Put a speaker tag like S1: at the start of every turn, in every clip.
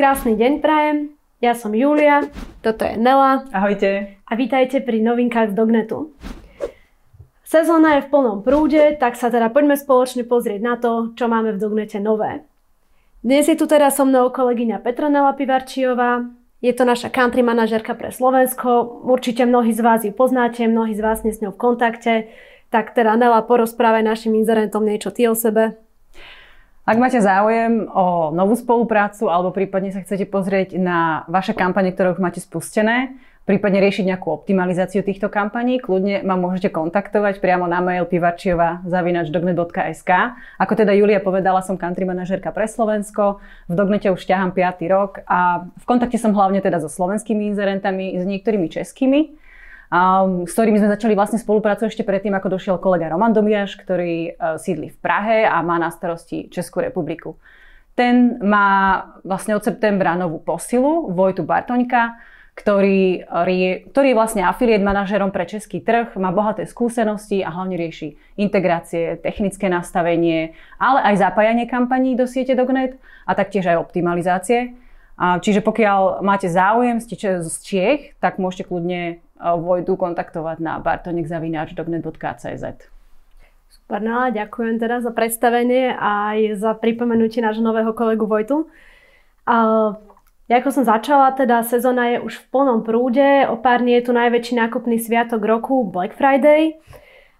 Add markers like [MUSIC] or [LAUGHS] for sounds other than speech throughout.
S1: Krásny deň prajem, ja som Julia, toto je Nela.
S2: Ahojte.
S1: A vítajte pri novinkách z Dognetu. Sezóna je v plnom prúde, tak sa teda poďme spoločne pozrieť na to, čo máme v Dognete nové. Dnes je tu teda so mnou kolegyňa Petronela Pivarčiová, je to naša country manažerka pre Slovensko, určite mnohí z vás ju poznáte, mnohí z vás s ňou v kontakte, tak teda Nela, porozprávaj našim inzerentom niečo ty o sebe.
S2: Ak máte záujem o novú spoluprácu alebo prípadne sa chcete pozrieť na vaše kampane, ktoré už máte spustené, prípadne riešiť nejakú optimalizáciu týchto kampaní, kľudne ma môžete kontaktovať priamo na mail pivarčiova.dognet.sk. Ako teda Julia povedala, som country manažerka pre Slovensko, v Dognete už ťahám 5. rok a v kontakte som hlavne teda so slovenskými inzerentami, s niektorými českými s ktorými sme začali vlastne spoluprácu ešte predtým, ako došiel kolega Roman Domiaš, ktorý e, sídli v Prahe a má na starosti Českú republiku. Ten má vlastne od septembra novú posilu, Vojtu Bartoňka, ktorý ktorý je vlastne affiliate manažerom pre český trh, má bohaté skúsenosti a hlavne rieši integrácie, technické nastavenie, ale aj zapájanie kampaní do siete Dognet a taktiež aj optimalizácie. Čiže pokiaľ máte záujem, ste z Čiech, tak môžete kľudne Vojdu kontaktovať na bartonikzavináč.dognet.cz.
S1: Super, no ďakujem teda za predstavenie a aj za pripomenutie nášho nového kolegu Vojtu. A, ako som začala, teda sezóna je už v plnom prúde. O pár dní je tu najväčší nákupný sviatok roku Black Friday.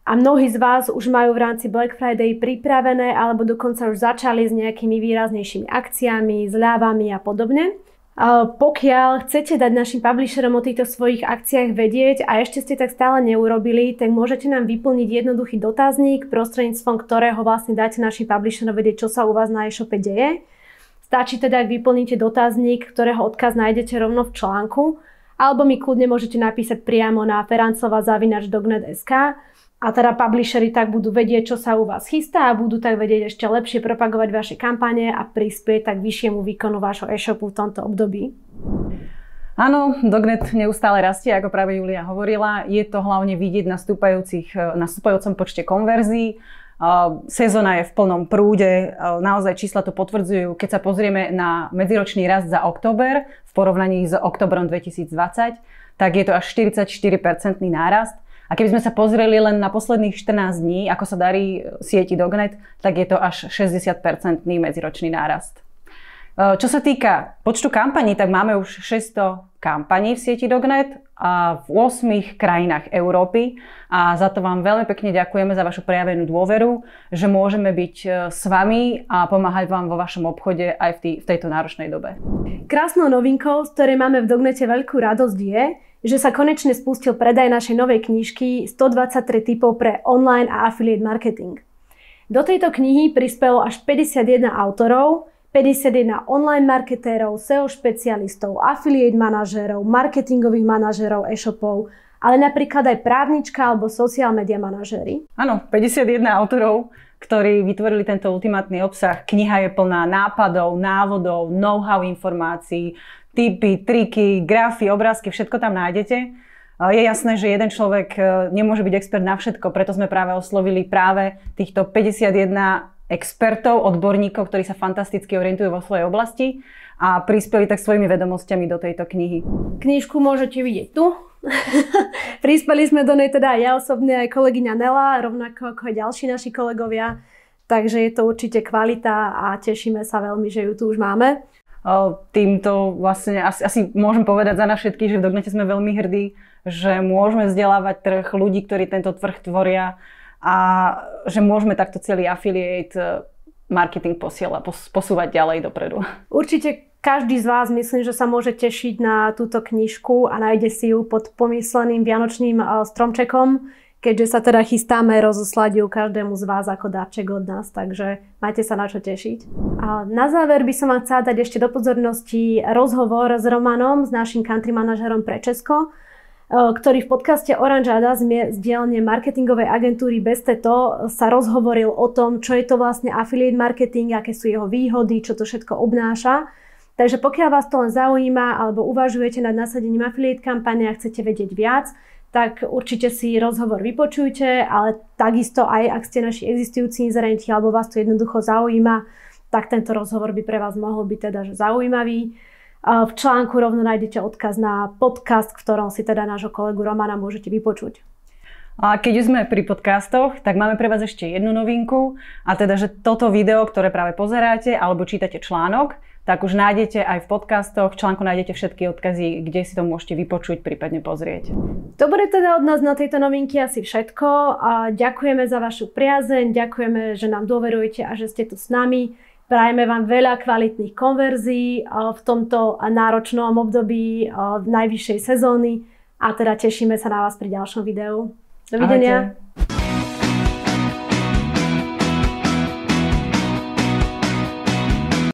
S1: A mnohí z vás už majú v rámci Black Friday pripravené alebo dokonca už začali s nejakými výraznejšími akciami, zľavami a podobne. Pokiaľ chcete dať našim publisherom o týchto svojich akciách vedieť a ešte ste tak stále neurobili, tak môžete nám vyplniť jednoduchý dotazník, prostredníctvom ktorého vlastne dáte našim publisherom vedieť, čo sa u vás na e-shope deje. Stačí teda, ak vyplníte dotazník, ktorého odkaz nájdete rovno v článku, alebo mi kľudne môžete napísať priamo na ferancova.dognet.sk a teda publishery tak budú vedieť, čo sa u vás chystá a budú tak vedieť ešte lepšie propagovať vaše kampane a prispieť tak vyššiemu výkonu vášho e-shopu v tomto období.
S2: Áno, Dognet neustále rastie, ako práve Julia hovorila. Je to hlavne vidieť na, na stúpajúcom počte konverzií. Sezóna je v plnom prúde, naozaj čísla to potvrdzujú. Keď sa pozrieme na medziročný rast za október v porovnaní s oktobrom 2020, tak je to až 44% nárast. A keby sme sa pozreli len na posledných 14 dní, ako sa darí sieti Dognet, tak je to až 60-percentný medziročný nárast. E, čo sa týka počtu kampaní, tak máme už 600 kampaní v sieti Dognet a v 8 krajinách Európy a za to vám veľmi pekne ďakujeme za vašu prejavenú dôveru, že môžeme byť e, s vami a pomáhať vám vo vašom obchode aj v, tý, v tejto náročnej dobe.
S1: Krásnou novinkou, z ktorej máme v Dognete veľkú radosť je, že sa konečne spustil predaj našej novej knižky 123 typov pre online a affiliate marketing. Do tejto knihy prispelo až 51 autorov, 51 online marketérov, SEO špecialistov, affiliate manažérov, marketingových manažérov e-shopov, ale napríklad aj právnička alebo social media manažéri.
S2: Áno, 51 autorov, ktorí vytvorili tento ultimátny obsah. Kniha je plná nápadov, návodov, know-how informácií, tipy, triky, grafy, obrázky, všetko tam nájdete. Je jasné, že jeden človek e, nemôže byť expert na všetko, preto sme práve oslovili práve týchto 51 expertov, odborníkov, ktorí sa fantasticky orientujú vo svojej oblasti a prispeli tak svojimi vedomosťami do tejto knihy.
S1: Knižku môžete vidieť tu. [LAUGHS] prispeli sme do nej teda aj ja osobne, aj kolegyňa Nela, rovnako ako aj ďalší naši kolegovia. Takže je to určite kvalita a tešíme sa veľmi, že ju tu už máme týmto vlastne asi, asi môžem povedať za nás všetkých, že v Dognete sme veľmi hrdí, že môžeme vzdelávať trh ľudí, ktorí tento trh tvoria a že môžeme takto celý affiliate e, marketing posiela, posúvať ďalej dopredu. Určite každý z vás myslím, že sa môže tešiť na túto knižku a nájde si ju pod pomysleným vianočným e, stromčekom keďže sa teda chystáme rozoslať ju každému z vás ako darček od nás, takže majte sa na čo tešiť. A na záver by som vám chcela dať ešte do pozornosti rozhovor s Romanom, s našim country manažerom pre Česko, ktorý v podcaste Orange Ada z dielne marketingovej agentúry Bez Teto sa rozhovoril o tom, čo je to vlastne affiliate marketing, aké sú jeho výhody, čo to všetko obnáša. Takže pokiaľ vás to len zaujíma alebo uvažujete nad nasadením affiliate kampane a chcete vedieť viac, tak určite si rozhovor vypočujte, ale takisto aj ak ste naši existujúci inzerenti alebo vás to jednoducho zaujíma, tak tento rozhovor by pre vás mohol byť teda že zaujímavý. V článku rovno nájdete odkaz na podcast, v ktorom si teda nášho kolegu Romana môžete vypočuť.
S2: A keď už sme pri podcastoch, tak máme pre vás ešte jednu novinku. A teda, že toto video, ktoré práve pozeráte alebo čítate článok, tak už nájdete aj v podcastoch, v článku nájdete všetky odkazy, kde si to môžete vypočuť, prípadne pozrieť.
S1: Dobre teda od nás na tejto novinky asi všetko. A ďakujeme za vašu priazeň, ďakujeme, že nám dôverujete a že ste tu s nami. Prajeme vám veľa kvalitných konverzií v tomto náročnom období v najvyššej sezóny a teda tešíme sa na vás pri ďalšom videu. Dovidenia. Ahojte.